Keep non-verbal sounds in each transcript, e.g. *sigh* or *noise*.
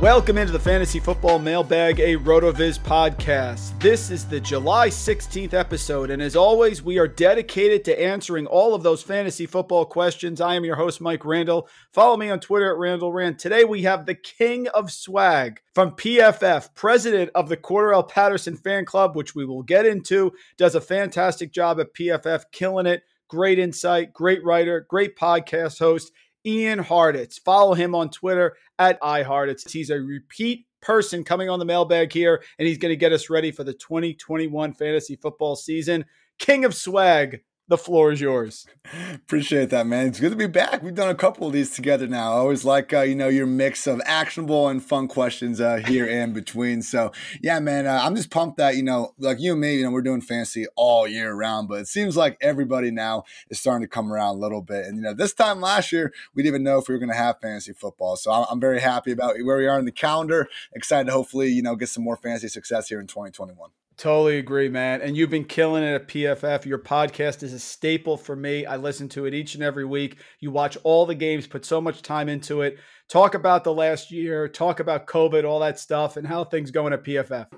Welcome into the Fantasy Football Mailbag, a RotoViz podcast. This is the July 16th episode, and as always, we are dedicated to answering all of those fantasy football questions. I am your host, Mike Randall. Follow me on Twitter at RandallRand. Today, we have the king of swag from PFF, president of the Cordarrelle Patterson fan club, which we will get into, does a fantastic job at PFF, killing it. Great insight, great writer, great podcast host. Ian Hartitz. Follow him on Twitter at iHarditz. He's a repeat person coming on the mailbag here, and he's going to get us ready for the 2021 fantasy football season. King of swag, the floor is yours. Appreciate that, man. It's good to be back. We've done a couple of these together now. I always like, uh, you know, your mix of actionable and fun questions uh, here and between. So, yeah, man, uh, I'm just pumped that, you know, like you and me, you know, we're doing fantasy all year round, but it seems like everybody now is starting to come around a little bit. And, you know, this time last year, we didn't even know if we were going to have fantasy football. So I'm, I'm very happy about where we are in the calendar. Excited to hopefully, you know, get some more fantasy success here in 2021. Totally agree, man. And you've been killing it at PFF. Your podcast is a staple for me. I listen to it each and every week. You watch all the games, put so much time into it. Talk about the last year, talk about COVID, all that stuff, and how things going at PFF.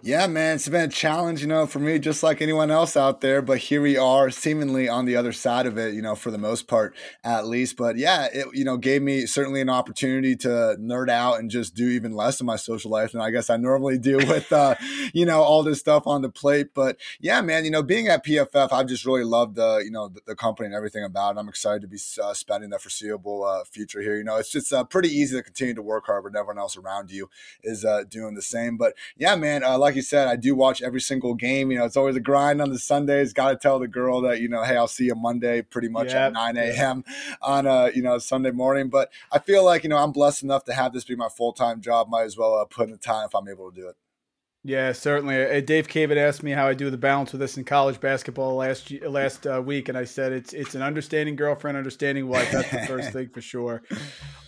Yeah, man, it's been a challenge, you know, for me, just like anyone else out there. But here we are, seemingly on the other side of it, you know, for the most part, at least. But yeah, it, you know, gave me certainly an opportunity to nerd out and just do even less of my social life than I guess I normally do *laughs* with, uh, you know, all this stuff on the plate. But yeah, man, you know, being at PFF, I've just really loved, uh, you know, the, the company and everything about it. I'm excited to be uh, spending the foreseeable uh, future here. You know, it's just uh, pretty easy to continue to work hard when everyone else around you is uh, doing the same. But yeah, man, uh, like you said, I do watch every single game. You know, it's always a grind on the Sundays. Got to tell the girl that you know, hey, I'll see you Monday, pretty much Yep. at 9 a.m. on a you know Sunday morning. But I feel like you know I'm blessed enough to have this be my full time job. Might as well uh, put in the time if I'm able to do it. Yeah, certainly. Uh, Dave Caven asked me how I do the balance with this in college basketball last last uh, week, and I said it's it's an understanding girlfriend, understanding wife. That's the first thing for sure. *laughs*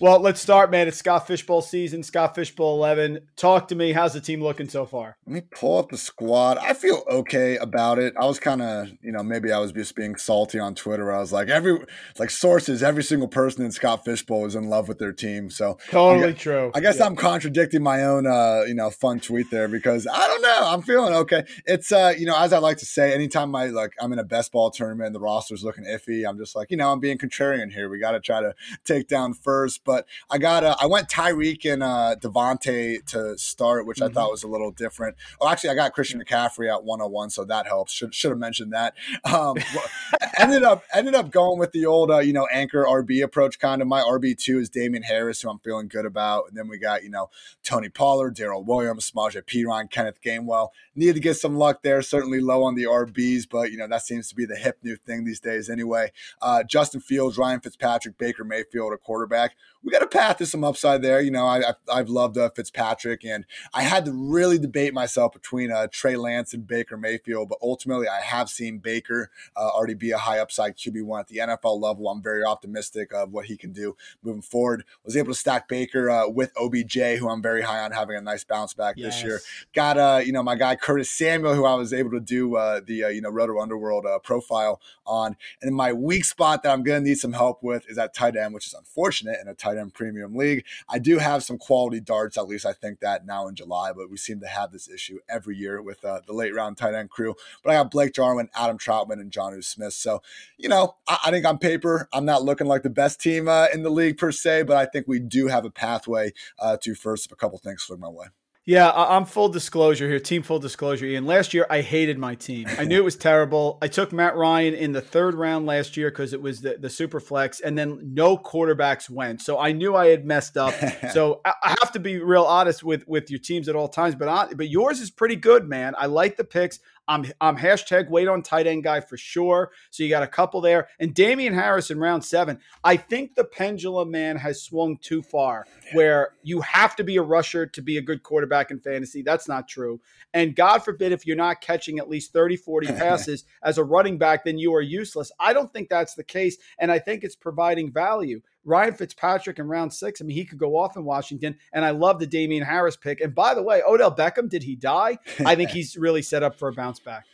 Well, let's start, man. It's Scott Fishbowl season. Scott Fishbowl eleven. Talk to me. How's the team looking so far? Let me pull up the squad. I feel okay about it. I was kind of, you know, maybe I was just being salty on Twitter. I was like, every like sources, every single person in Scott Fishbowl is in love with their team. So Totally I true. I guess Yeah. I'm contradicting my own, uh, you know, fun tweet there because I don't know. I'm feeling okay. It's, uh, you know, as I like to say, anytime I like I'm in a best ball tournament the roster's looking iffy, I'm just like, you know, I'm being contrarian here. We got to try to take down first. But I got, uh, I went Tyreek and uh, Devontae to start, which I thought was a little different. Oh, actually, I got Christian McCaffrey at 101, so that helps. Should should have mentioned that. *laughs* Um, ended up ended up going with the old, uh, you know, anchor RB approach. Kind of my RB two is Damien Harris, who I'm feeling good about, and then we got you know Tony Pollard, Darrel Williams, Samaje Perine, Kenneth Gainwell. Needed to get some luck there, certainly low on the RBs, but you know that seems to be the hip new thing these days anyway. Uh, Justin Fields, Ryan Fitzpatrick, Baker Mayfield, a quarterback. We got a path to some upside there. You know, I, have loved uh, Fitzpatrick, and I had to really debate myself between uh, Trey Lance and Baker Mayfield, but ultimately I have seen Baker uh, already be a high upside QB one at the NFL level. I'm very optimistic of what he can do moving forward. Was able to stack Baker uh, with OBJ, who I'm very high on having a nice bounce back yes. this year. Got uh, you know my guy Curtis Samuel, who I was able to do uh, the uh, you know Roto Underworld uh, profile on. And my weak spot that I'm going to need some help with is at tight end, which is unfortunate in a tight end premium league. I do have some quality darts, at least I think that now in July, but we seem to have this issue every year with uh, the late round tight end crew. But I got Blake Jarwin, Adam Trautman, and Jonnu Smith. So, you know, I, I, think on paper, I'm not looking like the best team uh, in the league per se, but I think we do have a pathway uh, to first if a couple things flick my way. Yeah, I'm full disclosure here. Team full disclosure, Ian. Last year, I hated my team. I knew it was terrible. I took Matt Ryan in the third round last year because it was the, the super flex, and then no quarterbacks went. So I knew I had messed up. *laughs* so I have to be real honest with with your teams at all times. But I, but yours is pretty good, man. I like the picks. I'm I'm hashtag wait on tight end guy for sure. So you got a couple there. And Damien Harris in round seven. I think the pendulum man has swung too far where you have to be a rusher to be a good quarterback in fantasy. That's not true. And God forbid if you're not catching at least 30, 40 *laughs* passes as a running back, then you are useless. I don't think that's the case. And I think it's providing value. Ryan Fitzpatrick in round six. I mean, he could go off in Washington. And I love the Damien Harris pick. And by the way, Odell Beckham, did he die? I think *laughs* he's really set up for a bounce back.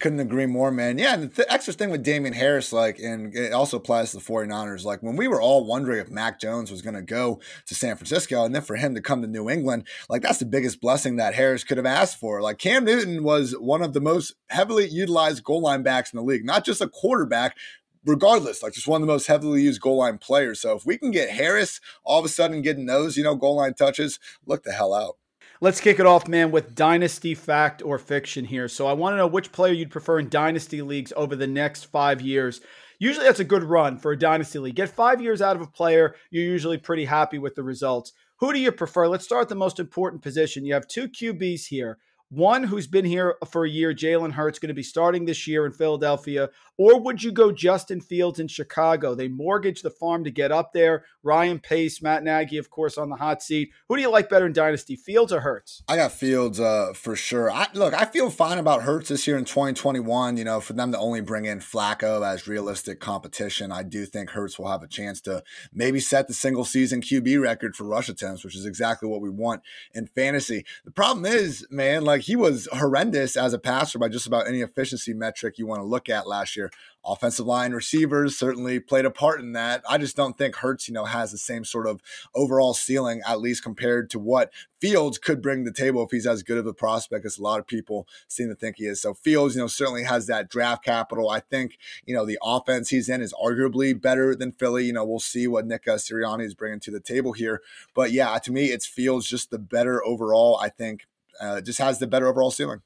Couldn't agree more, man. Yeah, and the th- extra thing with Damien Harris, like, and it also applies to the 49ers. Like, when we were all wondering if Mac Jones was going to go to San Francisco and then for him to come to New England, like, that's the biggest blessing that Harris could have asked for. Like, Cam Newton was one of the most heavily utilized goal line backs in the league, not just a quarterback, regardless, like just one of the most heavily used goal line players. So if we can get Harris all of a sudden getting those, you know, goal line touches, look the hell out. Let's kick it off, man, with dynasty fact or fiction here. So I want to know which player you'd prefer in dynasty leagues over the next five years. Usually that's a good run for a dynasty league. Get five years out of a player, you're usually pretty happy with the results. Who do you prefer? Let's start the most important position. You have two QBs here one who's been here for a year, Jalen Hurts, going to be starting this year in Philadelphia, or would you go Justin Fields in Chicago? They mortgaged the farm to get up there. Ryan Pace, Matt Nagy, of course, on the hot seat. Who do you like better in Dynasty, Fields or Hurts? I got Fields uh, for sure. I, look, I feel fine about Hurts this year in 2021. You know, for them to only bring in Flacco as realistic competition, I do think Hurts will have a chance to maybe set the single season QB record for rush attempts, which is exactly what we want in fantasy. The problem is, man, like he was horrendous as a passer by just about any efficiency metric you want to look at last year. Offensive line receivers certainly played a part in that. I just don't think Hurts, you know, has the same sort of overall ceiling, at least compared to what Fields could bring to the table if he's as good of a prospect as a lot of people seem to think he is. So Fields, you know, certainly has that draft capital. I think, you know, the offense he's in is arguably better than Philly. You know, we'll see what Nick Sirianni is bringing to the table here. But yeah, to me, it's Fields just the better overall. I think uh, just has the better overall ceiling.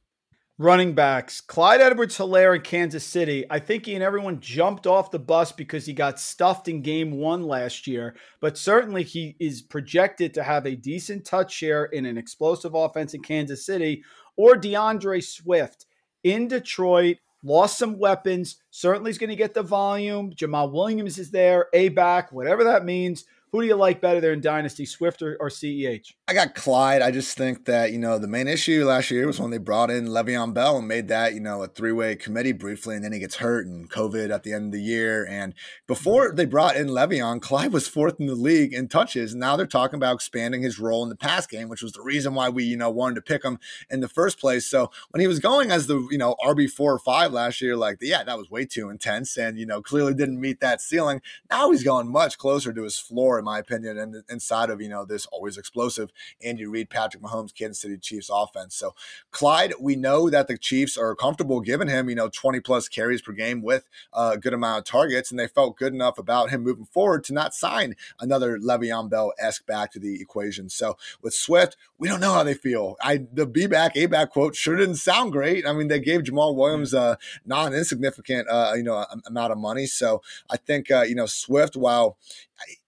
Running backs, Clyde Edwards Helaire in Kansas City. I think he and everyone jumped off the bus because he got stuffed in game one last year, but certainly he is projected to have a decent touch share in an explosive offense in Kansas City. Or D'Andre Swift in Detroit, lost some weapons, certainly is going to get the volume. Jamaal Williams is there, A back, whatever that means. Who do you like better there in Dynasty, Swift or, or, CEH? I got Clyde. I just think that, you know, the main issue last year was when they brought in Le'Veon Bell and made that, you know, a three way committee briefly, and then he gets hurt and COVID at the end of the year. And before mm-hmm. they brought in Le'Veon, Clyde was fourth in the league in touches. Now they're talking about expanding his role in the pass game, which was the reason why we, you know, wanted to pick him in the first place. So when he was going as the, you know, RB four or five last year, like, yeah, that was way too intense and, you know, clearly didn't meet that ceiling. Now he's going much closer to his floor, in my opinion and inside of you know this always explosive Andy Reid, Patrick Mahomes, Kansas City Chiefs offense. So Clyde, we know that the Chiefs are comfortable giving him you know 20 plus carries per game with a good amount of targets, and they felt good enough about him moving forward to not sign another Le'Veon Bell esque back to the equation. So with Swift, we don't know how they feel. I the be back a back quote sure didn't sound great. I mean, they gave Jamaal Williams a non insignificant uh, you know amount of money. So I think uh, you know Swift, while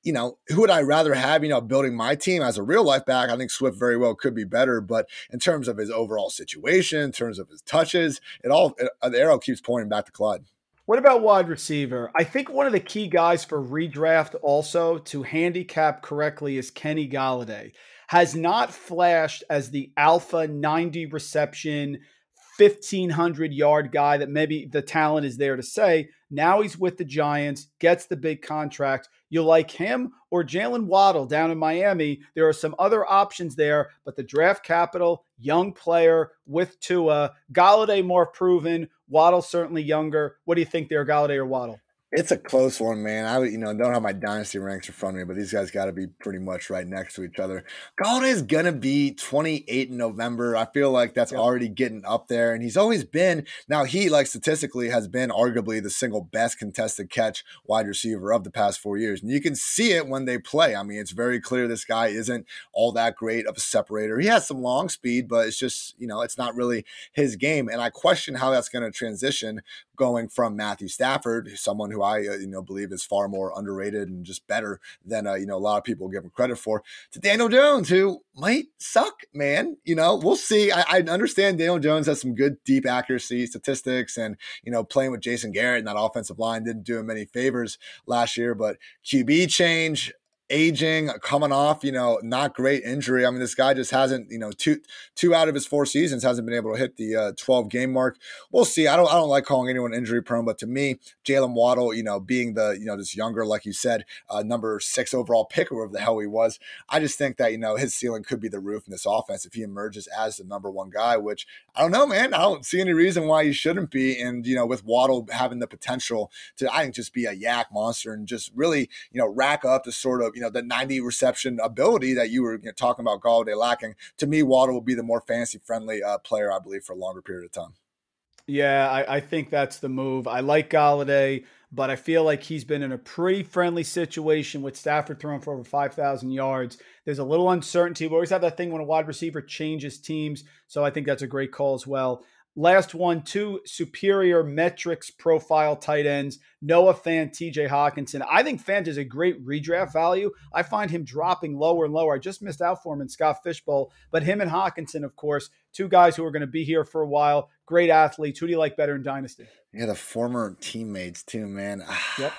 you know, who would I rather have, you know, building my team as a real life back? I think Swift very well could be better, but in terms of his overall situation, in terms of his touches, it all, it, uh, the arrow keeps pointing back to Clyde. What about wide receiver? I think one of the key guys for redraft also to handicap correctly is Kenny Golladay. Has not flashed as the alpha 90 reception, 1500 yard guy that maybe the talent is there to say. Now he's with the Giants, gets the big contract. You like him or Jaylen Waddle down in Miami? There are some other options there, but the draft capital, young player with Tua, Golladay more proven, Waddle certainly younger. What do you think there, Golladay or Waddle? It's a close one, man. I you know don't have my dynasty ranks in front of me, but these guys got to be pretty much right next to each other. Golladay is gonna be 28 in November. I feel like that's yep. already getting up there, and he's always been. Now he like statistically has been arguably the single best contested catch wide receiver of the past four years, and you can see it when they play. I mean, it's very clear this guy isn't all that great of a separator. He has some long speed, but it's just you know it's not really his game, and I question how that's going to transition going from Matthew Stafford, someone who I uh, you know believe is far more underrated and just better than uh, you know a lot of people give him credit for, to Daniel Jones, who might suck, man. You know, we'll see. I, I understand Daniel Jones has some good deep accuracy statistics, and you know playing with Jason Garrett and that offensive line didn't do him any favors last year, but QB change aging, coming off, you know, not great injury. I mean, this guy just hasn't, you know, two two out of his four seasons hasn't been able to hit the uh, 12 game mark. We'll see. I don't I don't like calling anyone injury prone, but to me, Jaylen Waddle, you know, being the you know this younger, like you said, uh, number six overall pick, or whatever the hell he was, I just think that you know his ceiling could be the roof in this offense if he emerges as the number one guy. Which I don't know, man. I don't see any reason why he shouldn't be. And you know, with Waddle having the potential to, I think, just be a yak monster and just really you know rack up the sort of you know, the 90 reception ability that you were you know, talking about Golladay lacking. To me, Waddle will be the more fantasy friendly uh, player, I believe, for a longer period of time. Yeah, I, I, think that's the move. I like Golladay, but I feel like he's been in a pretty friendly situation with Stafford throwing for over 5,000 yards. There's a little uncertainty. We always have that thing when a wide receiver changes teams. So I think that's a great call as well. Last one, two superior metrics profile tight ends, Noah Fant, TJ Hockenson. I think Fant is a great redraft value. I find him dropping lower and lower. I just missed out for him in Scott Fishbowl, but him and Hockenson, of course, two guys who are going to be here for a while. Great athletes. Who do you like better in Dynasty? Yeah, the former teammates too, man. Ah, yep.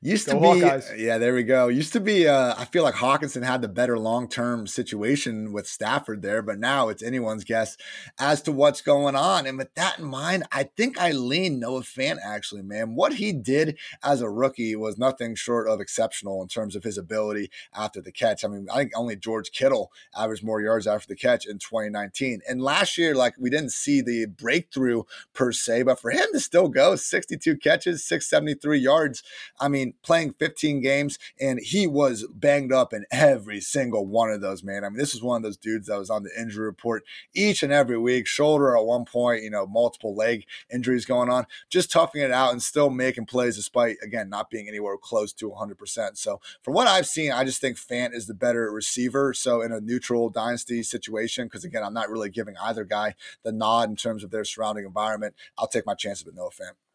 Used Go to be, Hawkeyes. yeah, there we go. Used to be, uh, I feel like Hockenson had the better long term situation with Stafford there, but now it's anyone's guess as to what's going on. And with that in mind, I think I lean Noah Fant actually, man. What he did as a rookie was nothing short of exceptional in terms of his ability after the catch. I mean, I think only George Kittle averaged more yards after the catch in 2019. And last year, like we didn't see the breakthrough per se, but for him to still go 62 catches, 673 yards, I mean, playing 15 games, and he was banged up in every single one of those, man. I mean, this is one of those dudes that was on the injury report each and every week, shoulder at one point, you know, multiple leg injuries going on, just toughing it out and still making plays despite, again, not being anywhere close to 100%. So, from what I've seen, I just think Fant is the better receiver. So, in a neutral dynasty situation, because again, I'm not really giving either guy the nod in terms of their surrounding environment, I'll take my chances with Noah Fant.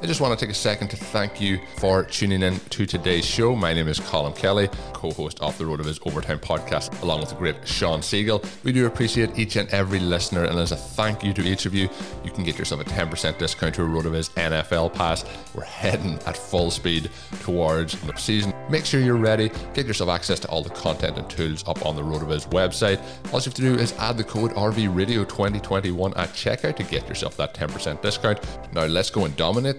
I just want to take a second to thank you for tuning in to today's show. My name is Colin Kelly, co host of the RotoViz Overtime podcast, along with the great Sean Siegel. We do appreciate each and every listener, and as a thank you to each of you, you can get yourself a 10% discount to a RotoViz NFL pass. We're heading at full speed towards the season. Make sure you're ready, get yourself access to all the content and tools up on the RotoViz website. All you have to do is add the code RVRadio2021 at checkout to get yourself that 10% discount. Now, let's go and dominate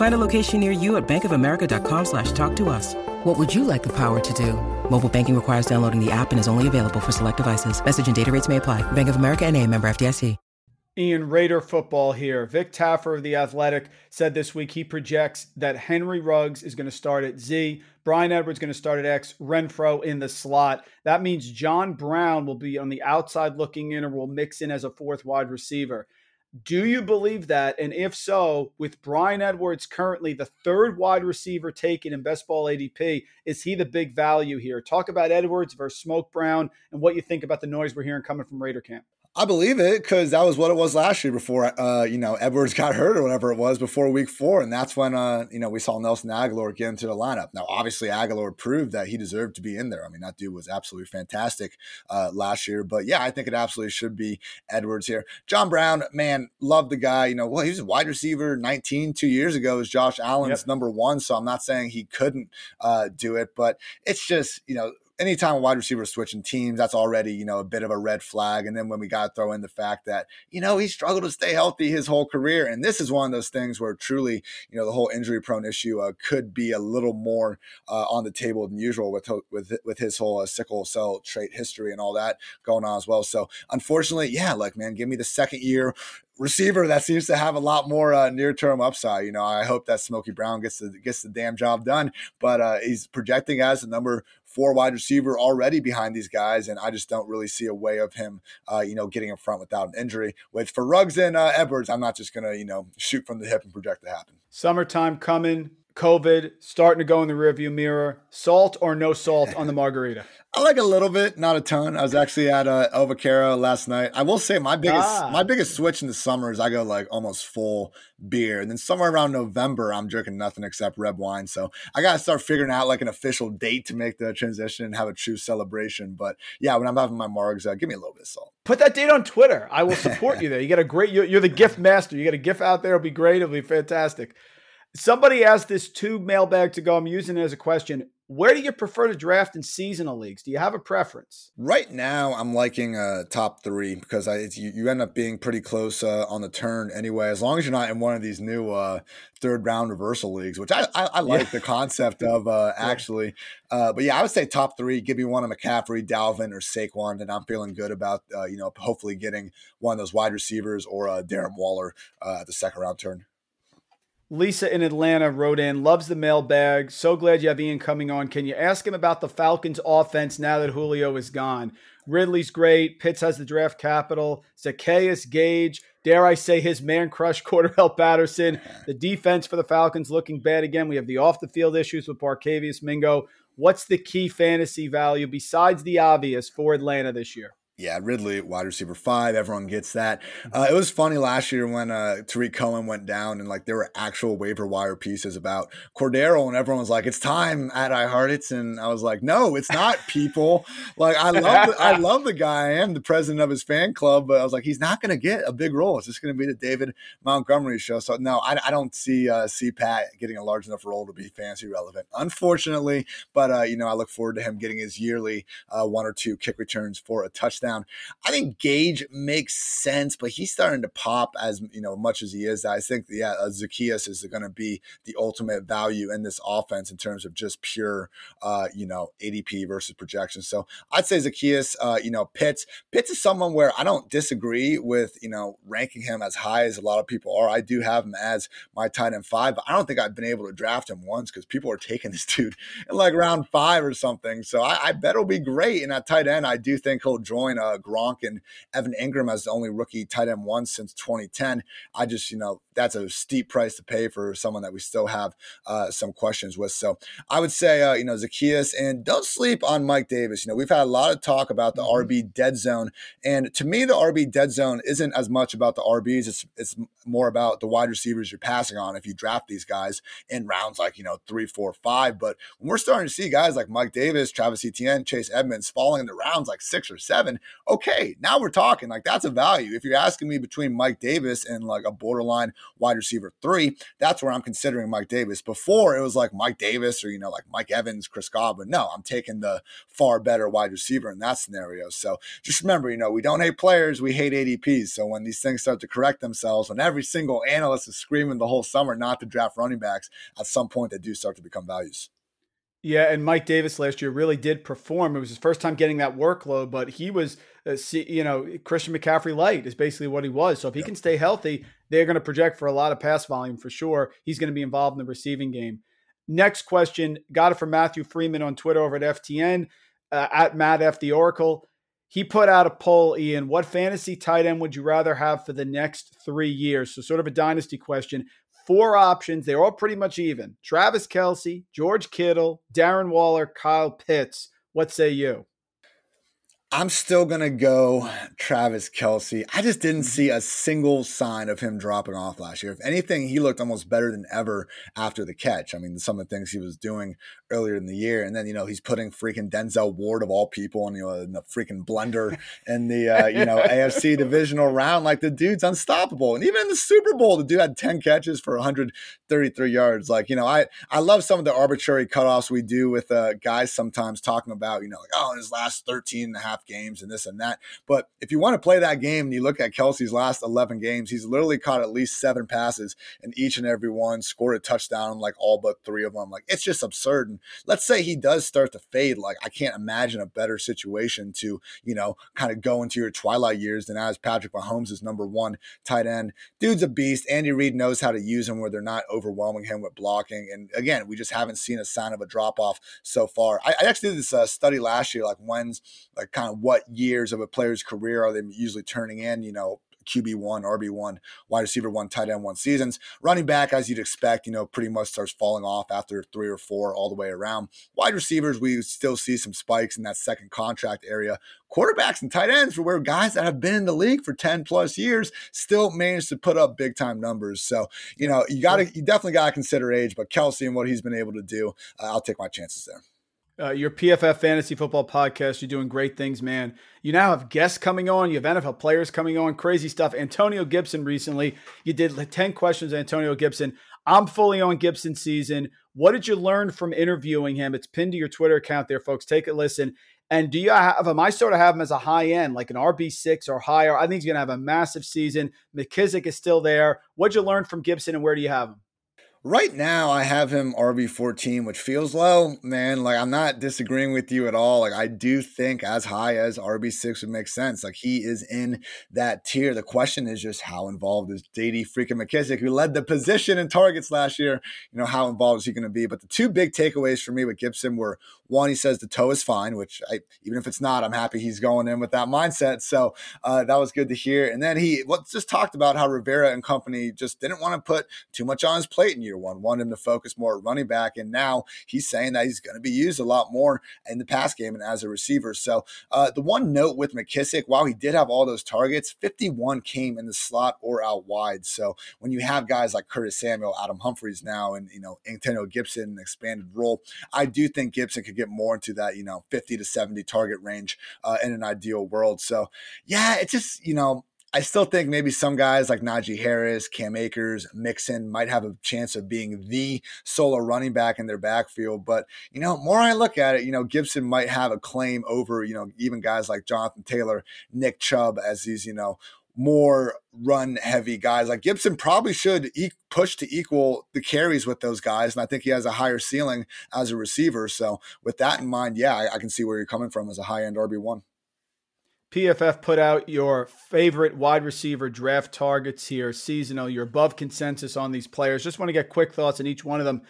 Find a location near you at bankofamerica.com slash talk to us. What would you like the power to do? Mobile banking requires downloading the app and is only available for select devices. Message and data rates may apply. Bank of America and a member FDIC. Ian Raider football here. Vic Tafur of The Athletic said this week he projects that Henry Ruggs is going to start at Z, Bryan Edwards going to start at X, Renfrow in the slot. That means John Brown will be on the outside looking in or will mix in as a fourth wide receiver. Do you believe that? And if so, with Bryan Edwards currently the third wide receiver taken in best ball ADP, is he the big value here? Talk about Edwards versus Smoke Brown and what you think about the noise we're hearing coming from Raider camp. I believe it because that was what it was last year before uh, you know Edwards *laughs* got hurt or whatever it was before week four, and that's when uh, you know we saw Nelson Agholor get into the lineup. Now, obviously, Agholor proved that he deserved to be in there. I mean, that dude was absolutely fantastic uh, last year. But yeah, I think it absolutely should be Edwards here. John Brown, man, love the guy. You know, well, he was a wide receiver 19 two years ago. As Josh Allen's yep. number one, so I'm not saying he couldn't uh, do it, but it's just you know anytime a wide receiver is switching teams, that's already, you know, a bit of a red flag. And then when we got to throw in the fact that, you know, he struggled to stay healthy his whole career. And this is one of those things where truly, you know, the whole injury prone issue uh, could be a little more uh, on the table than usual with, with, with his whole uh, sickle cell trait history and all that going on as well. So unfortunately, yeah, like, man, give me the second year receiver that seems to have a lot more uh, near term upside. You know, I hope that Smokey Brown gets the gets the damn job done, but uh, he's projecting as the number four wide receiver already behind these guys, and I just don't really see a way of him, uh, you know, getting in front without an injury. Which for Ruggs and uh, Edwards, I'm not just gonna, you know, shoot from the hip and project to happen. Summertime coming. COVID starting to go in the rearview mirror. Salt or no salt on the *laughs* margarita? I like a little bit, not a ton. I was actually at uh, El Vaquero last night. I will say my biggest ah. my biggest switch in the summer is I go like almost full beer, and then somewhere around November I'm drinking nothing except red wine. So I got to start figuring out like an official date to make the transition and have a true celebration. But yeah, when I'm having my margs, uh, give me a little bit of salt. Put that date on Twitter. I will support *laughs* you there. You got a great. You're, you're the gift master. You got a gift out there. It'll be great. It'll be fantastic. Somebody asked this two mailbag to go. I'm using it as a question. Where do you prefer to draft in seasonal leagues? Do you have a preference? Right now, I'm liking uh, top three because I, you, you, end up being pretty close uh, on the turn anyway. As long as you're not in one of these new uh, third round reversal leagues, which I, I, I like yeah. the concept of uh, *laughs* actually. Uh, but yeah, I would say top three. Give me one of McCaffrey, Dalvin, or Saquon, and I'm feeling good about uh, you know hopefully getting one of those wide receivers or Darren Waller at the second round turn. Lisa in Atlanta wrote in, loves the mailbag. So glad you have Ian coming on. Can you ask him about the Falcons offense now that Julio is gone? Ridley's great. Pitts has the draft capital. Zacchaeus Gage, dare I say his man crush *laughs* Cordarrelle Patterson. The defense for the Falcons looking bad again. We have the off the field issues with Barkevious Mingo. What's the key fantasy value besides the obvious for Atlanta this year? Yeah, Ridley, wide receiver five. Everyone gets that. Uh, it was funny last year when uh, Tarik Cohen went down and like there were actual waiver wire pieces about Cordero, and everyone was like, "It's time at I Heart It's," and I was like, "No, it's not, *laughs* people." like I love, the, I love the guy. I am the president of his fan club, but I was like, he's not going to get a big role. It's just going to be the David Montgomery show. So no, I, I don't see uh, CPAT getting a large enough role to be fancy relevant, unfortunately. But uh, you know, I look forward to him getting his yearly uh, one or two kick returns for a touchdown I think Gage makes sense, but he's starting to pop as you know much as he is. I think yeah, uh, Zacchaeus is going to be the ultimate value in this offense in terms of just pure uh, you know ADP versus projection. So I'd say Zacchaeus. Uh, you know Pitts. Pitts is someone where I don't disagree with you know ranking him as high as a lot of people are. I do have him as my tight end five, but I don't think I've been able to draft him once because people are taking this *laughs* dude in like round five or something. So I, I bet it'll be great. And at tight end, I do think he'll join uh, Gronk and Evan Engram as the only rookie tight end one since 2010. I just, you know, that's a steep price to pay for someone that we still have uh, some questions with. So I would say, uh, you know, Zaccheaus and don't sleep on Mike Davis. You know, we've had a lot of talk about the mm-hmm. RB dead zone. And to me, the RB dead zone isn't as much about the RBs. It's, it's more about the wide receivers you're passing on if you draft these guys in rounds like, you know, three, four, five. But when we're starting to see guys like Mike Davis, Travis Etienne, Chase Edmonds falling into rounds like six or seven, okay, now we're talking. Like that's a value. If you're asking me between Mike Davis and like a borderline wide receiver three, that's where I'm considering Mike Davis. Before it was like Mike Davis or, you know, like Mike Evans, Chris Godwin. No, I'm taking the far better wide receiver in that scenario. So just remember, you know, we don't hate players, we hate ADPs. So when these things start to correct themselves, when every single analyst is screaming the whole summer not to draft running backs, at some point they do start to become values. Yeah, and Mike Davis last year really did perform. It was his first time getting that workload, but he was, uh, you know, Christian McCaffrey light is basically what he was. So if he can stay healthy, they're going to project for a lot of pass volume for sure. He's going to be involved in the receiving game. Next question, got it from Matthew Freedman on Twitter over at FTN uh, at Matt F the Oracle. He put out a poll, Ian. What fantasy tight end would you rather have for the next three years? So, sort of a dynasty question four options. They're all pretty much even. Travis Kelce, George Kittle, Darren Waller, Kyle Pitts. What say you? I'm still going to go Travis Kelce. I just didn't see a single sign of him dropping off last year. If anything, he looked almost better than ever after the catch. I mean, some of the things he was doing earlier in the year. And then, you know, he's putting freaking Denzel Ward of all people in, you know, in the freaking blender in the, uh, you know, *laughs* AFC divisional round. Like the dude's unstoppable. And even in the Super Bowl, the dude had 10 catches for 133 yards. Like, you know, I, I love some of the arbitrary cutoffs we do with uh, guys sometimes talking about, you know, like, oh, in his last 13 and a half games and this and that. But if you want to play that game and you look at Kelce's last 11 games, he's literally caught at least seven passes in each and every one, scored a touchdown like all but three of them. Like it's just absurd. And let's say he does start to fade. Like I can't imagine a better situation to, you know, kind of go into your twilight years than as Patrick Mahomes is number one tight end. Dude's a beast. Andy Reid knows how to use him where they're not overwhelming him with blocking. And again, we just haven't seen a sign of a drop off so far. I, I actually did this uh, study last year, like when's like kind of what years of a player's career are they usually turning in, you know, QB1, RB1, wide receiver one, tight end one seasons. Running back, as you'd expect, you know, pretty much starts falling off after three or four all the way around. Wide receivers, we still see some spikes in that second contract area. Quarterbacks and tight ends, for where guys that have been in the league for 10 plus years still manage to put up big time numbers. So, you know, you got to, you definitely got to consider age, but Kelce and what he's been able to do, uh, I'll take my chances there. Uh, your PFF Fantasy Football Podcast. You're doing great things, man. You now have guests coming on. You have NFL players coming on. Crazy stuff. Antonio Gibson recently. You did 10 questions, Antonio Gibson. I'm fully on Gibson season. What did you learn from interviewing him? It's pinned to your Twitter account there, folks. Take a listen. And do you have him? I sort of have him as a high end, like an RB6 or higher. I think he's going to have a massive season. McKissic is still there. What'd you learn from Gibson and where do you have him? Right now, I have him RB14, which feels low, man. Like, I'm not disagreeing with you at all. Like, I do think as high as RB6 would make sense. Like, he is in that tier. The question is just how involved is JD freaking McKissic, who led the position in targets last year? You know, how involved is he going to be? But the two big takeaways for me with Gibson were one, he says the toe is fine, which I, even if it's not, I'm happy he's going in with that mindset. So uh, that was good to hear. And then he what just talked about how Rivera and company just didn't want to put too much on his plate in year one, wanted him to focus more running back. And now he's saying that he's going to be used a lot more in the pass game and as a receiver. So uh, the one note with McKissic, while he did have all those targets, 51 came in the slot or out wide. So when you have guys like Curtis Samuel, Adam Humphries now, and you know Antonio Gibson, an expanded role, I do think Gibson could get more into that, you know, 50 to 70 target range uh, in an ideal world. So, yeah, it's just, you know, I still think maybe some guys like Najee Harris, Cam Akers, Mixon might have a chance of being the solo running back in their backfield. But, you know, more I look at it, you know, Gibson might have a claim over, you know, even guys like Jonathan Taylor, Nick Chubb as these, you know, more run heavy guys. Like Gibson probably should e- push to equal the carries with those guys. And I think he has a higher ceiling as a receiver. So, with that in mind, yeah, I, I can see where you're coming from as a high end RB1. PFF put out your favorite wide receiver draft targets here, seasonal. Oh, you're above consensus on these players. Just want to get quick thoughts on each one of them.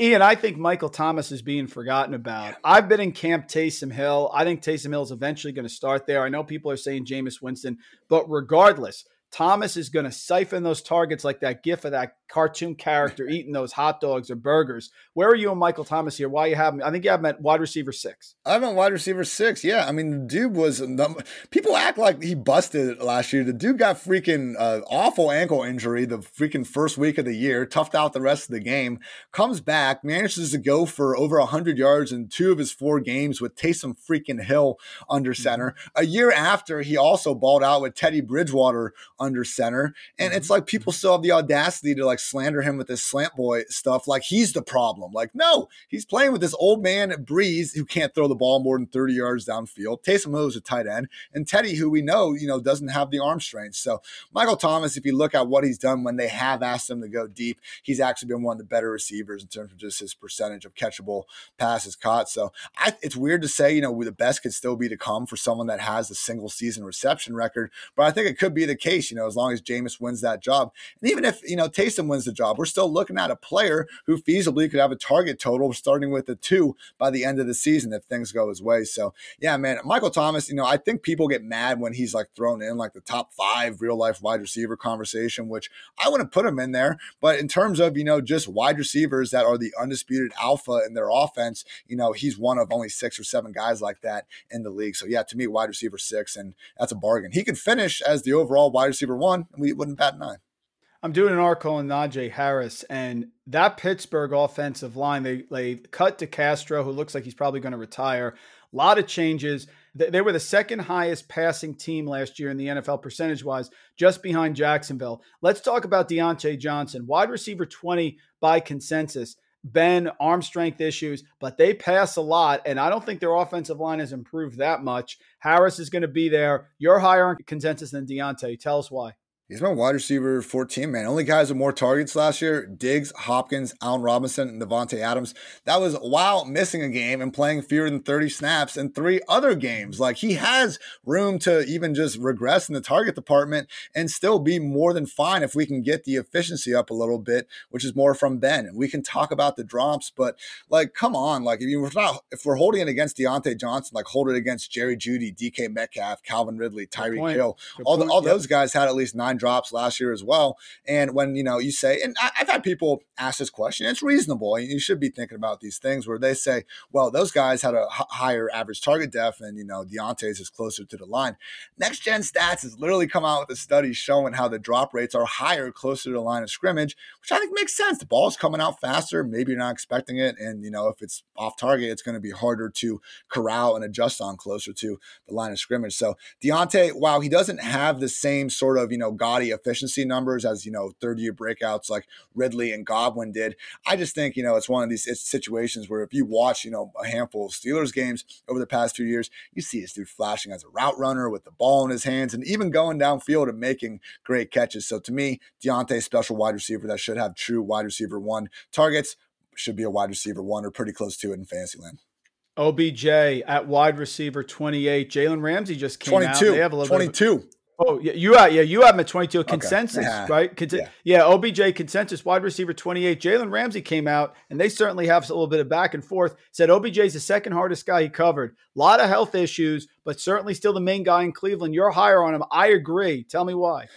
Ian, I think Michael Thomas is being forgotten about. I've been in camp Taysom Hill. I think Taysom Hill is eventually going to start there. I know people are saying Jameis Winston, but regardless, Thomas is going to siphon those targets like that gif of that cartoon character *laughs* eating those hot dogs or burgers. Where are you and Michael Thomas here? Why you have him? I think you have him at wide receiver six. I have him wide receiver six. Yeah. I mean, the dude was, people act like he busted last year. The dude got freaking uh, awful ankle injury the freaking first week of the year, toughed out the rest of the game, comes back, manages to go for over 100 yards in two of his four games with Taysom freaking Hill under mm-hmm. center. A year after, he also balled out with Teddy Bridgewater under center. And mm-hmm. it's like people still have the audacity to like slander him with this slant boy stuff. Like he's the problem. Like, no, he's playing with this old man Brees who can't throw the ball more than 30 yards downfield. Taysom Hill is a tight end. And Teddy, who we know, you know, doesn't have the arm strength. So Michael Thomas, if you look at what he's done when they have asked him to go deep, he's actually been one of the better receivers in terms of just his percentage of catchable passes caught. So I, it's weird to say, you know, the best could still be to come for someone that has a single season reception record, but I think it could be the case, you know, as long as Jameis wins that job. And even if, you know, Taysom wins the job, we're still looking at a player who feasibly could have a target total starting with a two by the end of the season if things go his way. So, yeah, man, Michael Thomas, you know, I think people get mad when he's like thrown in like the top five real life wide receiver conversation, which I wouldn't put him in there. But in terms of, you know, just wide receivers that are the undisputed alpha in their offense, you know, he's one of only six or seven guys like that in the league. So, yeah, to me, wide receiver six, and that's a bargain. He could finish as the overall wide receiver one, and we wouldn't bat an eye. I'm doing an article on Najee Harris and that Pittsburgh offensive line. They they cut DeCastro, who looks like he's probably going to retire. A lot of changes. They were the second highest passing team last year in the NFL percentage wise, just behind Jacksonville. Let's talk about Diontae Johnson, wide receiver 20 by consensus. Ben, arm strength issues, but they pass a lot. And I don't think their offensive line has improved that much. Harris is going to be there. You're higher on consensus than Diontae. Tell us why. He's my wide receiver 14, man. Only guys with more targets last year Diggs, Hopkins, Allen Robinson, and Davante Adams. That was while missing a game and playing fewer than 30 snaps in three other games. Like he has room to even just regress in the target department and still be more than fine if we can get the efficiency up a little bit, which is more from Ben. And we can talk about the drops, but like, come on. Like, if, you, if, not, if we're holding it against Diontae Johnson, like hold it against Jerry Jeudy, DK Metcalf, Calvin Ridley, Tyreek Hill. All, the, all yep. those guys had at least nine drops last year as well. And when, you know, you say, and I, have had people ask this question, it's reasonable. And You should be thinking about these things where they say, well, those guys had a h- higher average target depth and, you know, Diontae's is closer to the line. Next Gen Stats has literally come out with a study showing how the drop rates are higher closer to the line of scrimmage, which I think makes sense. The ball's coming out faster. Maybe you're not expecting it. And, you know, if it's off target, it's going to be harder to corral and adjust on closer to the line of scrimmage. So Diontae, while he doesn't have the same sort of, you know, gaudy efficiency numbers as, you know, third year breakouts like Ridley and Godwin did. I just think, you know, it's one of these situations where if you watch, you know, a handful of Steelers games over the past few years, you see this dude flashing as a route runner with the ball in his hands and even going downfield and making great catches. So to me, Diontae, special wide receiver that should have true wide receiver one targets, should be a wide receiver one or pretty close to it in fantasy land. OBJ at wide receiver 28. Jalen Ramsey just came 22, out. They have a little 22. Oh, yeah, you are. Yeah, you have him at 22 consensus, okay. right? Yeah. yeah, OBJ consensus, wide receiver 28. Jalen Ramsey came out, and they certainly have a little bit of back and forth. Said OBJ is the second hardest guy he covered. A lot of health issues, but certainly still the main guy in Cleveland. You're higher on him. I agree. Tell me why.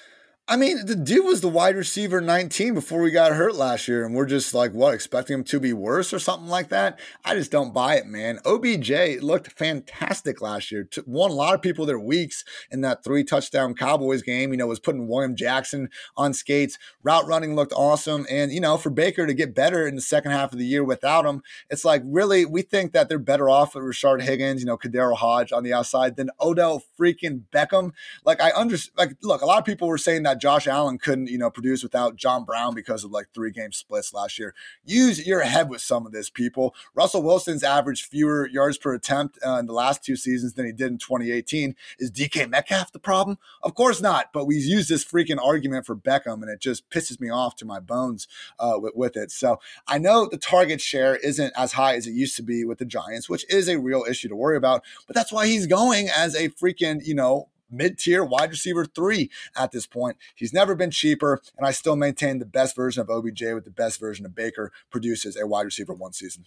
I mean, the dude was the wide receiver 19 before we got hurt last year, and we're just like, what, expecting him to be worse or something like that? I just don't buy it, man. OBJ looked fantastic last year. Won a lot of people their weeks in that three touchdown Cowboys game. You know, was putting William Jackson on skates. Route running looked awesome. And, you know, for Baker to get better in the second half of the year without him, it's like, really, we think that they're better off with Rashard Higgins, you know, KhaDarel Hodge on the outside than Odell freaking Beckham. Like, I understand, like, look, a lot of people were saying that Josh Allen couldn't, you know, produce without John Brown because of like three game splits last year. Use your head with some of this, people. Russell Wilson's averaged fewer yards per attempt uh, in the last two seasons than he did in 2018. Is DK Metcalf the problem? Of course not. But we use this freaking argument for Beckham, and it just pisses me off to my bones uh, with, with it. So I know the target share isn't as high as it used to be with the Giants, which is a real issue to worry about. But that's why he's going as a freaking, you know, mid tier wide receiver three at this point. He's never been cheaper, and I still maintain the best version of OBJ with the best version of Baker produces a wide receiver one season.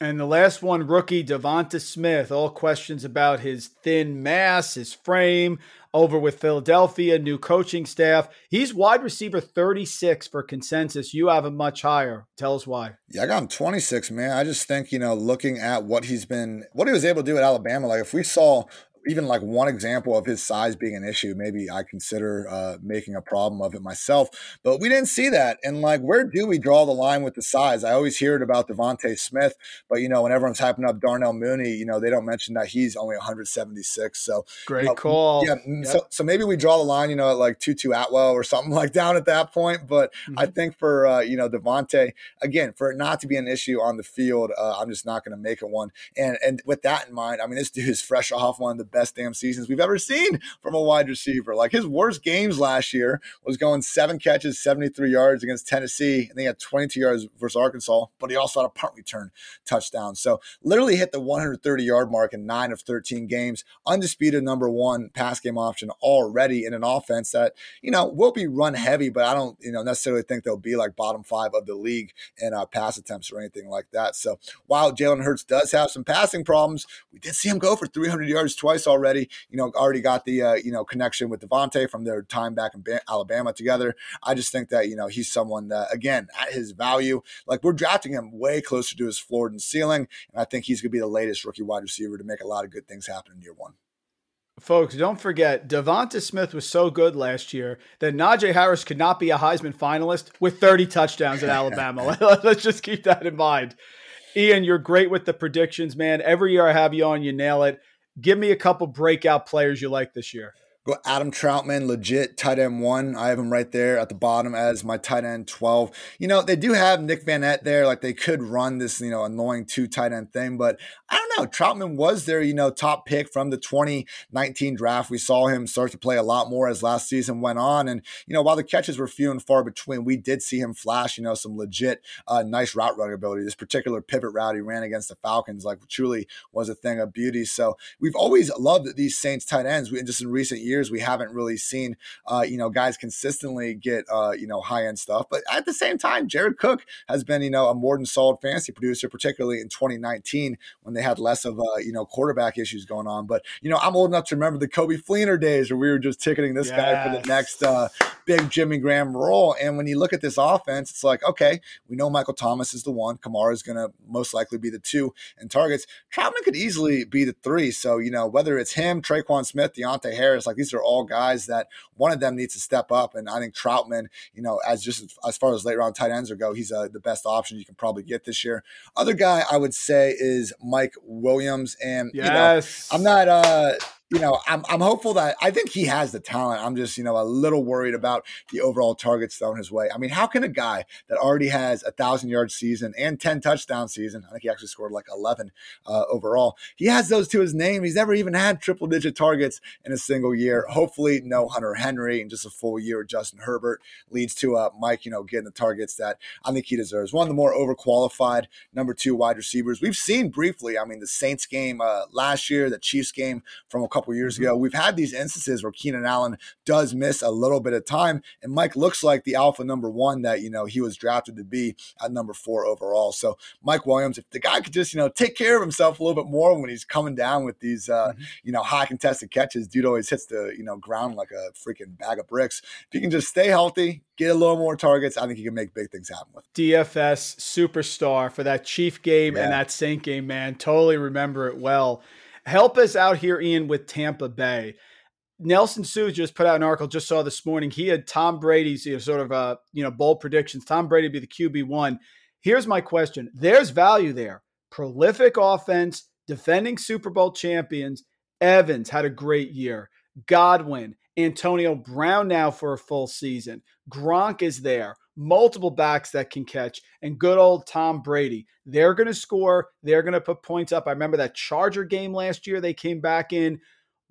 And the last one, rookie Devonta Smith. All questions about his thin mass, his frame, over with Philadelphia, new coaching staff. He's wide receiver 36 for consensus. You have him much higher. Tell us why. Yeah, I got him 26, man. I just think, you know, looking at what he's been, what he was able to do at Alabama, like if we saw even like one example of his size being an issue, maybe I consider uh, making a problem of it myself. But we didn't see that. And like, where do we draw the line with the size? I always hear it about DeVonta Smith, but you know, when everyone's hyping up Darnell Mooney, you know, they don't mention that he's only 176. So great know, call. Yeah. Yep. So, so maybe we draw the line, you know, at like Tutu Atwell or something *laughs* like down at that point. But mm-hmm. I think for uh, you know DeVonta, again, for it not to be an issue on the field, uh, I'm just not going to make it one. And and with that in mind, I mean, this dude is fresh off one of the best damn seasons we've ever seen from a wide receiver. Like his worst games last year was going seven catches, 73 yards against Tennessee, and he had 22 yards versus Arkansas, but he also had a punt return touchdown. So literally hit the 130 yard mark in nine of 13 games. Undisputed number one pass game option already in an offense that, you know, will be run heavy, but I don't, you know, necessarily think they'll be like bottom five of the league in uh, pass attempts or anything like that. So while Jalen Hurts does have some passing problems, we did see him go for 300 yards twice already you know, already got the uh, you know connection with DeVonta from their time back in Alabama together. I just think that you know he's someone that again at his value, like we're drafting him way closer to his floor and ceiling, and I think he's going to be the latest rookie wide receiver to make a lot of good things happen in year one. Folks, don't forget, DeVonta Smith was so good last year that Najee Harris could not be a Heisman finalist with 30 touchdowns at Alabama. *laughs* *laughs* Let's just keep that in mind. Ian, you're great with the predictions, man. Every year I have you on, you nail it. Give me a couple breakout players you like this year. Go Adam Trautman, legit tight end one. I have him right there at the bottom as my tight end 12. You know, they do have Nick Vannett there. Like they could run this, you know, annoying two tight end thing, but I don't know. Trautman was their, you know, top pick from the 2019 draft. We saw him start to play a lot more as last season went on. And, you know, while the catches were few and far between, we did see him flash, you know, some legit uh, nice route running ability. This particular pivot route he ran against the Falcons, like truly was a thing of beauty. So we've always loved these Saints tight ends. We just in recent years, years we haven't really seen uh, you know guys consistently get uh, you know high end stuff. But at the same time, Jared Cook has been you know a more than solid fantasy producer, particularly in 2019 when they had less of uh, you know quarterback issues going on. But you know I'm old enough to remember the Coby Fleener days where we were just ticketing this yes. guy for the next uh, big Jimmy Graham role. And when you look at this offense, it's like okay, we know Michael Thomas is the one, Kamara is going to most likely be the two in targets. Trautman could easily be the three. So you know whether it's him, Tre'Quan Smith, Deonte Harris, like these are all guys that one of them needs to step up. And I think Trautman, you know, as just as far as late round tight ends are go, he's uh, the best option you can probably get this year. Other guy I would say is Mike Williams. And, yes. you know, I'm not, uh, you know, I'm, I'm hopeful that I think he has the talent. I'm just, you know, a little worried about the overall targets thrown his way. I mean, how can a guy that already has a thousand yard season and 10 touchdown season, I think he actually scored like 11 uh, overall, he has those to his name. He's never even had triple digit targets in a single year. Hopefully, no Hunter Henry and just a full year of Justin Herbert leads to uh, Mike, you know, getting the targets that I think he deserves. One of the more overqualified number two wide receivers. We've seen briefly, I mean, the Saints game uh, last year, the Chiefs game from a couple years ago. We've had these instances where Keenan Allen does miss a little bit of time, and Mike looks like the alpha number one that you know he was drafted to be at number four overall. So Mike Williams, if the guy could just you know take care of himself a little bit more when he's coming down with these uh, mm-hmm. you know high contested catches, dude always hits the you know ground like a freaking bag of bricks. If he can just stay healthy, get a little more targets, I think he can make big things happen with. DFS superstar for that Chief game yeah. and that Saint game, man. Totally remember it well. Help us out here, Ian, with Tampa Bay. Nelson Sue just put out an article. Just saw this morning. He had Tom Brady's you know, sort of uh, you know bold predictions. Tom Brady be the QB one. Here's my question: There's value there. Prolific offense, defending Super Bowl champions. Evans had a great year. Godwin, Antonio Brown now for a full season. Gronk is there multiple backs that can catch, and good old Tom Brady. They're going to score. They're going to put points up. I remember that Charger game last year. They came back in.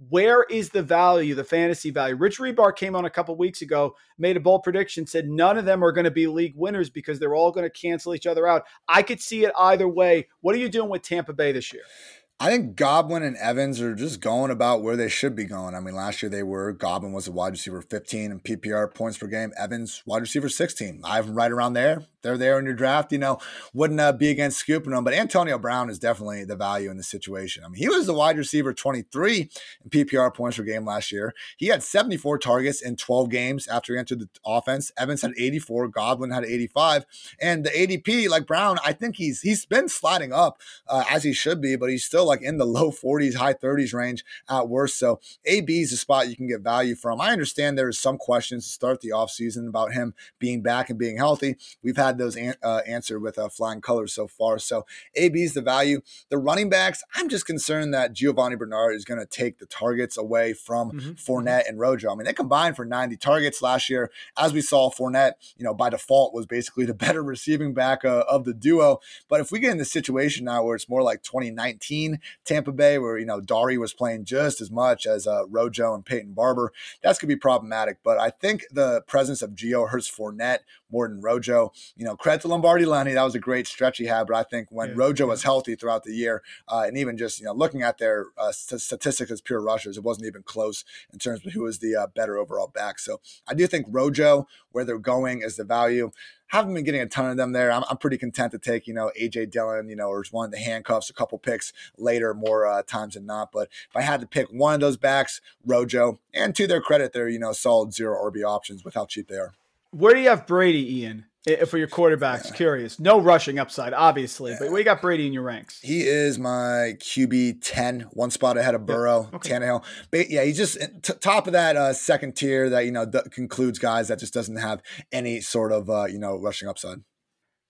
Where is the value, the fantasy value? Rich Hribar came on a couple weeks ago, made a bold prediction, said none of them are going to be league winners because they're all going to cancel each other out. I could see it either way. What are you doing with Tampa Bay this year? I think Godwin and Evans are just going about where they should be going. I mean, last year they were. Godwin was a wide receiver 15 in PPR points per game. Evans, wide receiver 16. I have them right around there. They're there in your draft. You know, wouldn't uh, be against scooping them. But Antonio Brown is definitely the value in the situation. I mean, he was the wide receiver 23 in PPR points per game last year. He had 74 targets in 12 games after he entered the offense. Evans had 84. Godwin had 85. And the ADP, like Brown, I think he's he's been sliding up uh, as he should be, but he's still like in the low 40s, high 30s range at worst. So AB is a spot you can get value from. I understand there is some questions to start the offseason about him being back and being healthy. We've had those an- uh, answered with uh, flying colors so far. So AB is the value. The running backs, I'm just concerned that Giovani Bernard is going to take the targets away from mm-hmm. Fournette and Rojo. I mean, they combined for 90 targets last year. As we saw, Fournette, you know, by default was basically *laughs* the better receiving back uh, of the duo. But if we get in the situation now where it's more like 2019 Tampa Bay, where, you know, Dare was playing just as much as uh, Rojo and Peyton Barber, that's going to be problematic. But I think the presence of Gio hurts Fournette more than Rojo. You know, credit to Lombardi Lenny. That was a great stretch he had. But I think when yeah, Rojo yeah. was healthy throughout the year, uh, and even just, you know, looking at their uh, statistics as pure rushers, it wasn't even close in terms of who was the uh, better overall back. So I do think Rojo, where they're going, is the value haven't been getting a ton of them there. I'm, I'm pretty content to take, you know, AJ Dillon, you know, or one of the handcuffs a couple picks later, more uh, times than not. But if I had to pick one of those backs, Rojo, and to their credit, they're, you know, solid zero RB options with how cheap they are. Where do you have Brady, Ian? For your quarterbacks. Yeah. Curious. No rushing upside, obviously, yeah. but we got Brady in your ranks. He is my QB 10, one spot ahead of Burrow, yeah. okay. Tannehill. But yeah, he's just t- top of that uh, second tier that, you know, concludes guys that just doesn't have any sort of, uh, you know, rushing upside.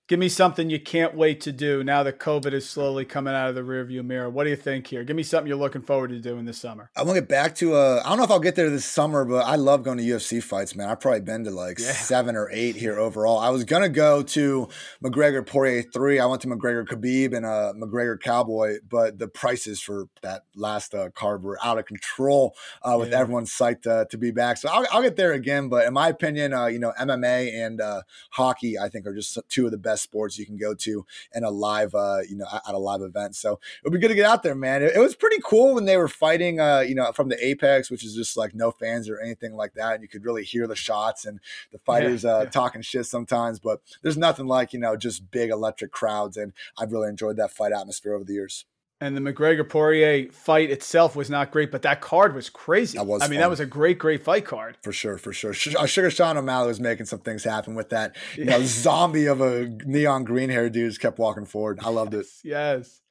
Give me something you can't wait to do now that COVID is slowly coming out of the rearview mirror. What do you think here? Give me something you're looking forward to doing this summer. I want to get back to. Uh, I don't know if I'll get there this summer, but I love going to UFC fights, man. I've probably been to like yeah. seven or eight here overall. I was gonna go to McGregor Poirier three. I went to McGregor Khabib and uh, McGregor Cowboy, but the prices for that last uh, card were out of control uh, with yeah. everyone psyched uh, to be back. So I'll, I'll, get there again. But in my opinion, uh, you know, MMA and uh, hockey, I think, are just two of the best best sports you can go to in a live, uh, you know, at a live event. So it would be good to get out there, man. It, it was pretty cool when they were fighting, uh, you know, from the Apex, which is just like no fans or anything like that. And you could really hear the shots and the fighters yeah, uh, yeah. talking shit sometimes. But there's nothing like, you know, just big electric crowds. And I've really enjoyed that fight atmosphere over the years. And the McGregor Poirier fight itself was not great, but that card was crazy. That was I mean, fun. that was a great, great fight card. For sure, for sure. Uh, Sugar Sean O'Malley was making some things happen with that. You know, zombie of a neon green hair dude just kept walking forward. I loved it. Yes.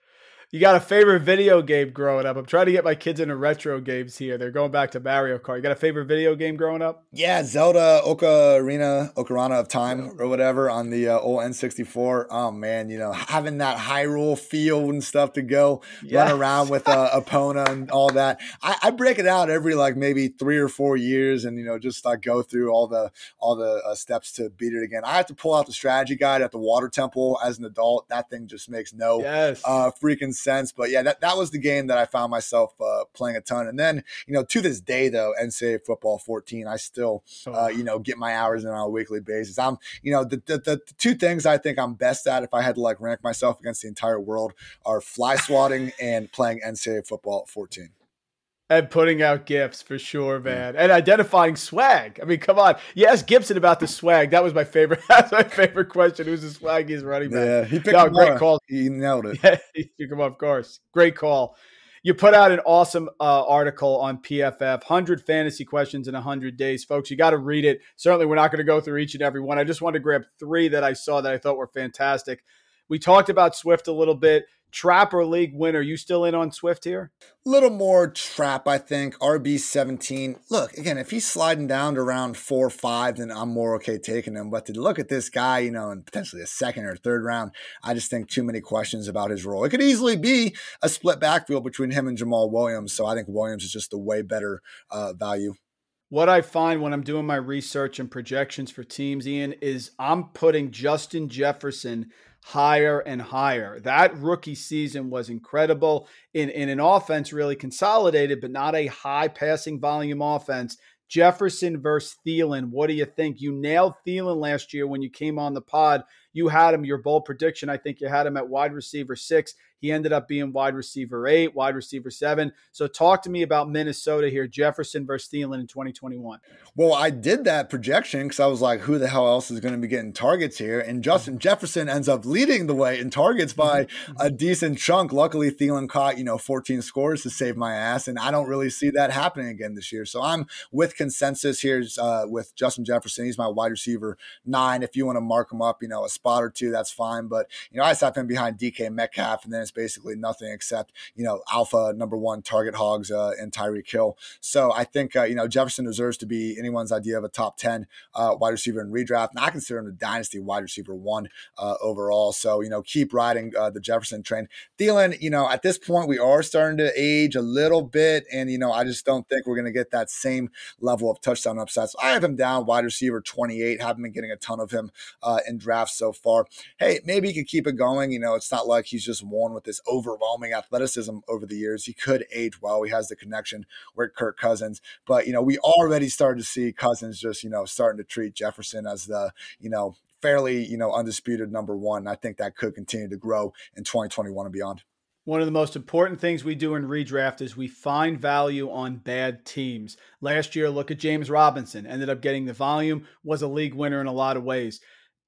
You got a favorite video game growing up? I'm trying to get my kids into retro games here. They're going back to Mario Kart. You got a favorite video game growing up? Yeah, Zelda Ocarina, Ocarina of Time or whatever on the uh, old N64. Oh man, you know having that Hyrule field and stuff to go yes. run around with uh, *laughs* Epona and all that. I, I, break it out every like maybe three or four years, and you know just like go through all the all the uh, steps to beat it again. I have to pull out the strategy guide at the Water Temple as an adult. That thing just makes no yes. uh, freaking sense. But yeah, that, that was the game that I found myself uh, playing a ton. And then, you know, to this day, though, NCAA football 14, I still, uh, oh. you know, get my hours in on a weekly basis. I'm, you know, the, the, the, two things I think I'm best at if I had to like rank myself against the entire world are fly swatting and playing NCAA football 14 and putting out gifts for sure, man, and identifying swag. I mean, come on. You asked Gibson about the swag. That was my favorite. *laughs* That's my favorite question. Who's the swaggiest running back? Yeah, he picked no, great call. He nailed it. *laughs* Yeah, he picked him up, of course. Great call. You put out an awesome uh, article on PFF, 100 fantasy questions in 100 days. Folks, you got to read it. Certainly, we're not going to go through each and every one. I just wanted to grab three that I saw that I thought were fantastic. We talked about Swift a little bit trapper league winner. You still in on Swift here? A little more trap, I think. RB seventeen. Look again, if he's sliding down to around four or five, then I'm more okay taking him. But to look at this guy, you know, in potentially a second or third round, I just think too many questions about his role. It could easily be a split backfield between him and Jamaal Williams. So I think Williams is just a way better uh, value. What I find when I'm doing my research and projections for teams, Ian, is I'm putting Justin Jefferson higher and higher. That rookie season was incredible in, in an offense really consolidated, but not a high passing volume offense. Jefferson versus Thielen. What do you think? You nailed Thielen last year when you came on the pod. You had him, your bold prediction. I think you had him at wide receiver six. He ended up being wide receiver eight, wide receiver seven. So talk to me about Minnesota here, Jefferson versus Thielen in 2021. Well, I did that projection because I was like, who the hell else is going to be getting targets here? And Justin Jefferson ends up leading the way in targets by mm-hmm. a decent chunk. Luckily, Thielen caught, you know, 14 scores to save my ass. And I don't really see that happening again this year. So I'm with consensus here uh, with Justin Jefferson. He's my wide receiver nine. If you want to mark him up, you know, a spot or two, that's fine. But, you know, I just have him behind DK Metcalf. And then it's basically nothing except you know alpha number one target hogs uh, and Tyreek Hill. So I think uh, you know Jefferson deserves to be anyone's idea of a top ten uh, wide receiver in redraft, and I consider him a dynasty wide receiver one uh, overall. So you know keep riding uh, the Jefferson train. Thielen, you know at this point we are starting to age a little bit, and you know I just don't think we're going to get that same level of touchdown upside. So I have him down wide receiver 28. Haven't been getting a ton of him uh, in drafts so far. Hey, maybe he could keep it going. You know, it's not like he's just won with with this overwhelming athleticism over the years. He could age well. He has the connection with Kirk Cousins, but you know we already started to see Cousins just you know starting to treat Jefferson as the you know fairly you know undisputed number one. I think that could continue to grow in 2021 and beyond. One of the most important things we do in redraft is we find value on bad teams. Last year, look at James Robinson, ended up getting the volume, was a league winner in a lot of ways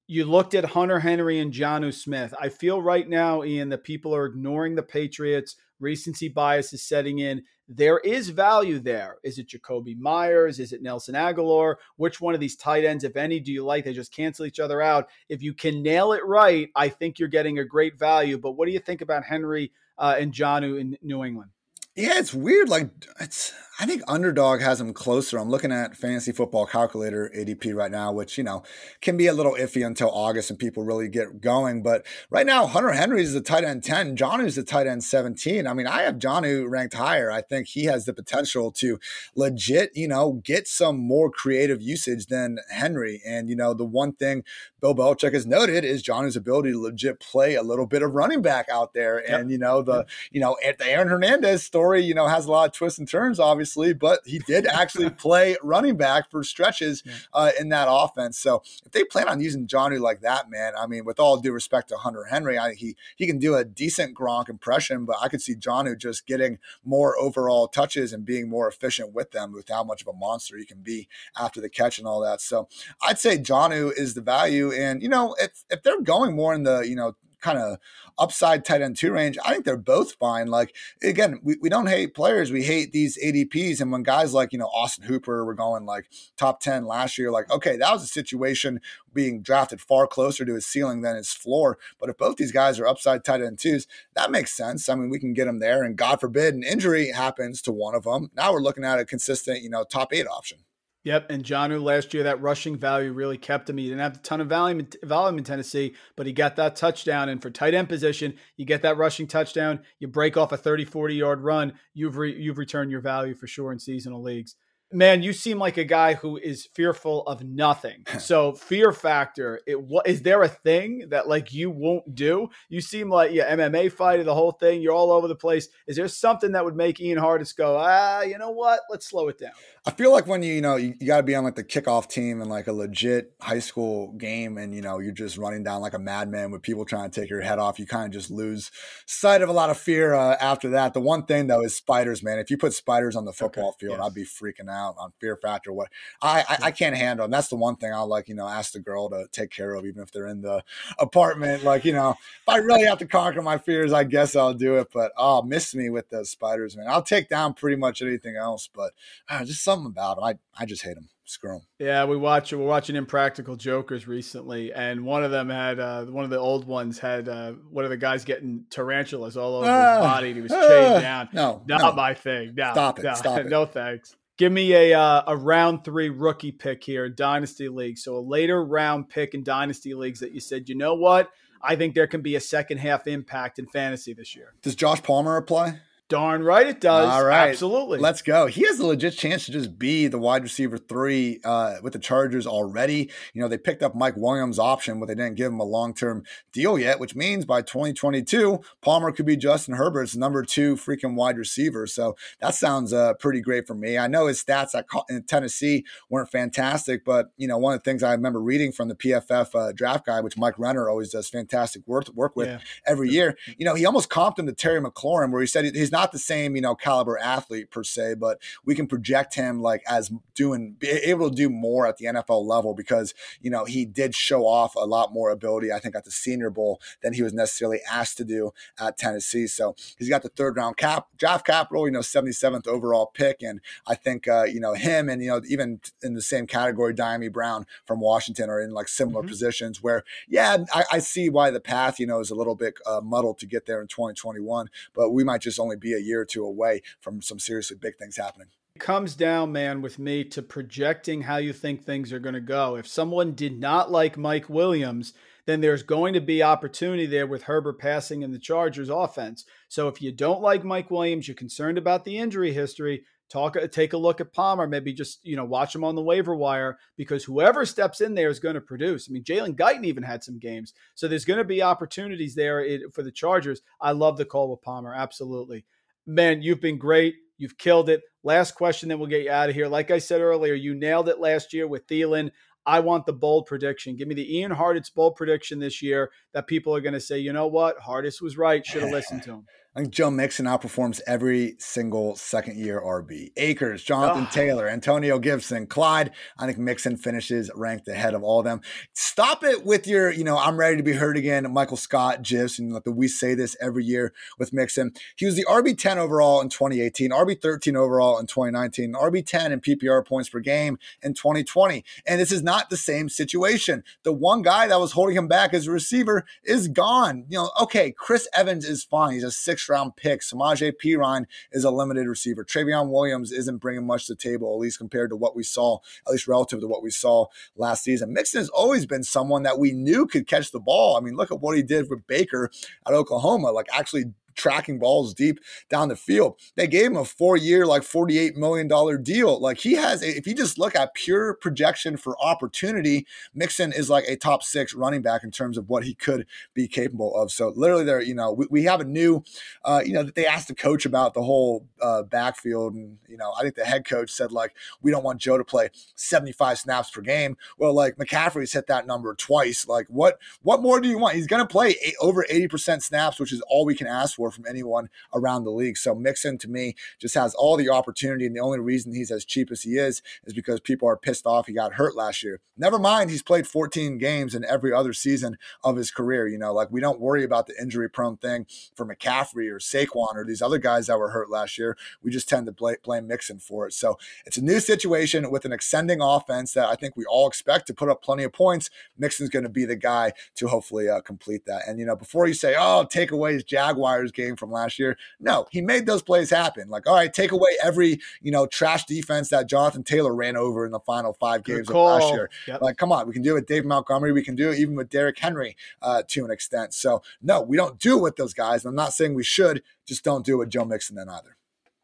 you looked at Hunter Henry and Jonnu Smith. I feel right now, Ian, that people are ignoring the Patriots. Recency bias is setting in. There is value there. Is it Jakobi Meyers? Is it Nelson Agholor? Which one of these tight ends, if any, do you like? They just cancel each other out. If you can nail it right, I think you're getting a great value. But what do you think about Henry uh, and Jonnu in New England? Yeah, it's weird. Like it's I think underdog has him closer. I'm looking at fantasy football calculator ADP right now, which, you know, can be a little iffy until August and people really get going. But right now, Hunter Henry is the tight end 10. Jonnu's the tight end 17. I mean, I have Jonnu ranked higher. I think he has the potential to legit, you know, get some more creative usage than Henry. And, you know, the one thing Bill Belichick has noted is Jonnu's ability to legit play a little bit of running back out there. And, yep. you know, the, yep. you know, at the Aaron Hernandez story, you know, has a lot of twists and turns, obviously but he did actually *laughs* play running back for stretches uh, in that offense. So if they plan on using Jonnu like that, man, I mean, with all due respect to Hunter Henry, I, he he can do a decent Gronk impression, but I could see Jonnu just getting more overall touches and being more efficient with them with how much of a monster he can be after the catch and all that. So I'd say Jonnu is the value, and you know, if if they're going more in the you know kind of upside tight end two range, I think they're both fine. Like again, we, we don't hate players, we hate these ADPs. And when guys like, you know, Austin Hooper were going like top 10 last year, like, okay, that was a situation being drafted far closer to his ceiling than his floor. But if both these guys are upside tight end twos, that makes sense. I mean, we can get them there. And God forbid an injury happens to one of them. Now we're looking at a consistent, you know, top eight option. Yep, and Jonnu last year, that rushing value really kept him. He didn't have a ton of volume, volume in Tennessee, but he got that touchdown. And for tight end position, you get that rushing touchdown, you break off a 30, 40 yard run, you've, re- you've returned your value for sure in seasonal leagues man, you seem like a guy who is fearful of nothing. *laughs* So fear factor, it what is there a thing that like you won't do? You seem like yeah, MMA fighter, the whole thing. You're all over the place. Is there something that would make Ian Hartitz go, ah, you know what? Let's slow it down. I feel like when you you know you, you got to be on like the kickoff team in like a legit high school game, and you know you're just running down like a madman with people trying to take your head off. You kind of just lose sight of a lot of fear uh, after that. The one thing though is spiders, man. If you put spiders on the football okay, field, yes. I'd be freaking out on fear factor. What I, I, I can't handle, and that's the one thing I'll like you know ask the girl to take care of, even if they're in the apartment. Like you know, if I really have to conquer my fears, I guess I'll do it. But oh, miss me with those spiders, man. I'll take down pretty much anything else, but uh, just something about them. I I just hate them. Screw them. Yeah, we watch. We're watching Impractical Jokers recently, and one of them had uh, one of the old ones had uh, one of the guys getting tarantulas all over his body. And he was chained down. No, not no. my thing. No, stop it. No, stop it. *laughs* no thanks. Give me a uh, a round three rookie pick here in dynasty leagues. So a later round pick in dynasty leagues that you said, you know what? I think there can be a second half impact in fantasy this year. Does Josh Palmer apply? Darn right it does. All right. Absolutely. Let's go. He has a legit chance to just be the wide receiver three uh, with the Chargers already. You know, they picked up Mike Williams' option, but they didn't give him a long term deal yet, which means by 2022, Palmer could be Justin Herbert's number two freaking wide receiver. So that sounds uh, pretty great for me. I know his stats at, in Tennessee weren't fantastic, but, you know, one of the things I remember reading from the PFF uh, draft guy, which Mike Renner always does fantastic work, work with yeah. every year, you know, he almost comped him to Terry McLaurin, where he said he's not the same, you know, caliber athlete per se, but we can project him like as doing be able to do more at the NFL level because you know he did show off a lot more ability. I think at the Senior Bowl than he was necessarily asked to do at Tennessee. So he's got the third round cap draft capital, you know, 77th overall pick, and I think uh, you know him and you know even in the same category, Dyami Brown from Washington are in like similar mm-hmm. positions where yeah, I, I, see why the path you know is a little bit uh, muddled to get there in 2021, but we might just only be a year or two away from some seriously big things happening. It comes down, man, with me to projecting how you think things are going to go. If someone did not like Mike Williams, then there's going to be opportunity there with Herbert passing in the Chargers offense. So if you don't like Mike Williams, you're concerned about the injury history, talk uh, take a look at Palmer, maybe just, you know, watch him on the waiver wire because whoever steps in there is going to produce. I mean, Jalen Guyton even had some games. So there's going to be opportunities there for the Chargers. I love the call with Palmer, absolutely man, you've been great. You've killed it. Last question, then we'll get you out of here. Like I said earlier, you nailed it last year with Thielen. I want the bold prediction. Give me the Ian Hartitz bold prediction this year that people are going to say, you know what? Hartitz was right. Should have listened to him. I think Joe Mixon outperforms every single second year RB. Akers, Jonathan oh. Taylor, Antonio Gibson, Clyde. I think Mixon finishes ranked ahead of all of them. Stop it with your, you know, I'm ready to be hurt again. Michael Scott gifs, and like we say this every year with Mixon. He was the RB 10 overall in 2018, RB 13 overall in 2019, RB 10 in PPR points per game in 2020. And this is not the same situation. The one guy that was holding him back as a receiver is gone. You know, okay, Chris Evans is fine. He's a six round pick. Samaje Perine is a limited receiver. Trayveon Williams isn't bringing much to the table, at least compared to what we saw, at least relative to what we saw last season. Mixon has always been someone that we knew could catch the ball. I mean, look at what he did with Baker at Oklahoma, like actually tracking balls deep down the field. They gave him a four year, like $48 million deal. Like he has, if you just look at pure projection for opportunity, Mixon is like a top six running back in terms of what he could be capable of. So literally there, you know, we, we have a new, uh, you know, that they asked the coach about the whole uh, backfield. And, you know, I think the head coach said like, we don't want Joe to play 75 snaps per game. Well, like McCaffrey's hit that number twice. Like what, what more do you want? He's going to play eight, over 80% snaps, which is all we can ask for for from anyone around the league. So Mixon to me just has all the opportunity, and the only reason he's as cheap as he is is because people are pissed off he got hurt last year. Never mind, he's played 14 games in every other season of his career. You know, like we don't worry about the injury prone thing for McCaffrey or Saquon or these other guys that were hurt last year. We just tend to blame, blame Mixon for it. So it's a new situation with an extending offense that I think we all expect to put up plenty of points. Mixon's going to be the guy to hopefully uh, complete that. And you know, before you say, "Oh, take away his Jaguars game from last year," no, he made those plays happen. Like, all right, take away every you know trash defense that Jonathan Taylor ran over in the final five games of last year. Yep. Like, come on, we can do it with Dave Montgomery. We can do it even with Derrick Henry uh, to an extent. So, no, we don't do it with those guys. I'm not saying we should, just don't do it with Joe Mixon then either.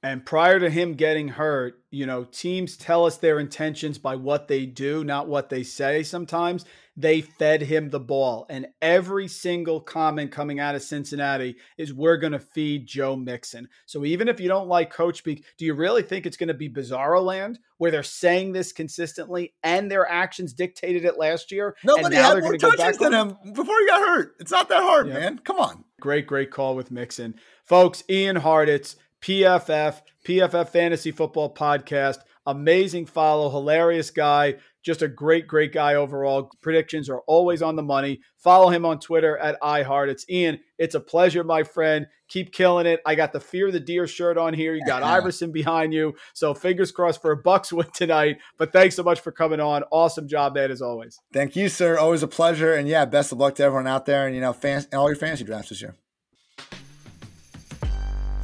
And prior to him getting hurt, you know, teams tell us their intentions by what they do, not what they say sometimes they fed him the ball. And every single comment coming out of Cincinnati is we're going to feed Joe Mixon. So even if you don't like Coach Speak, do you really think it's going to be Bizarro land where they're saying this consistently and their actions dictated it last year? Nobody had more touches than him before he got hurt. It's not that hard, man. Come on. Great, great call with Mixon. Folks, Ian Hartitz, PFF, PFF Fantasy Football Podcast. Amazing follow, hilarious guy. Just a great, great guy overall. Predictions are always on the money. Follow him on Twitter at iHeart. It's Ian. It's a pleasure, my friend. Keep killing it. I got the Fear the Deer shirt on here. You got *laughs* Iverson behind you. So fingers crossed for a Bucks win tonight. But thanks so much for coming on. Awesome job, man, as always. Thank you, sir. Always a pleasure. And yeah, best of luck to everyone out there and, you know, fans, all your fantasy drafts this year.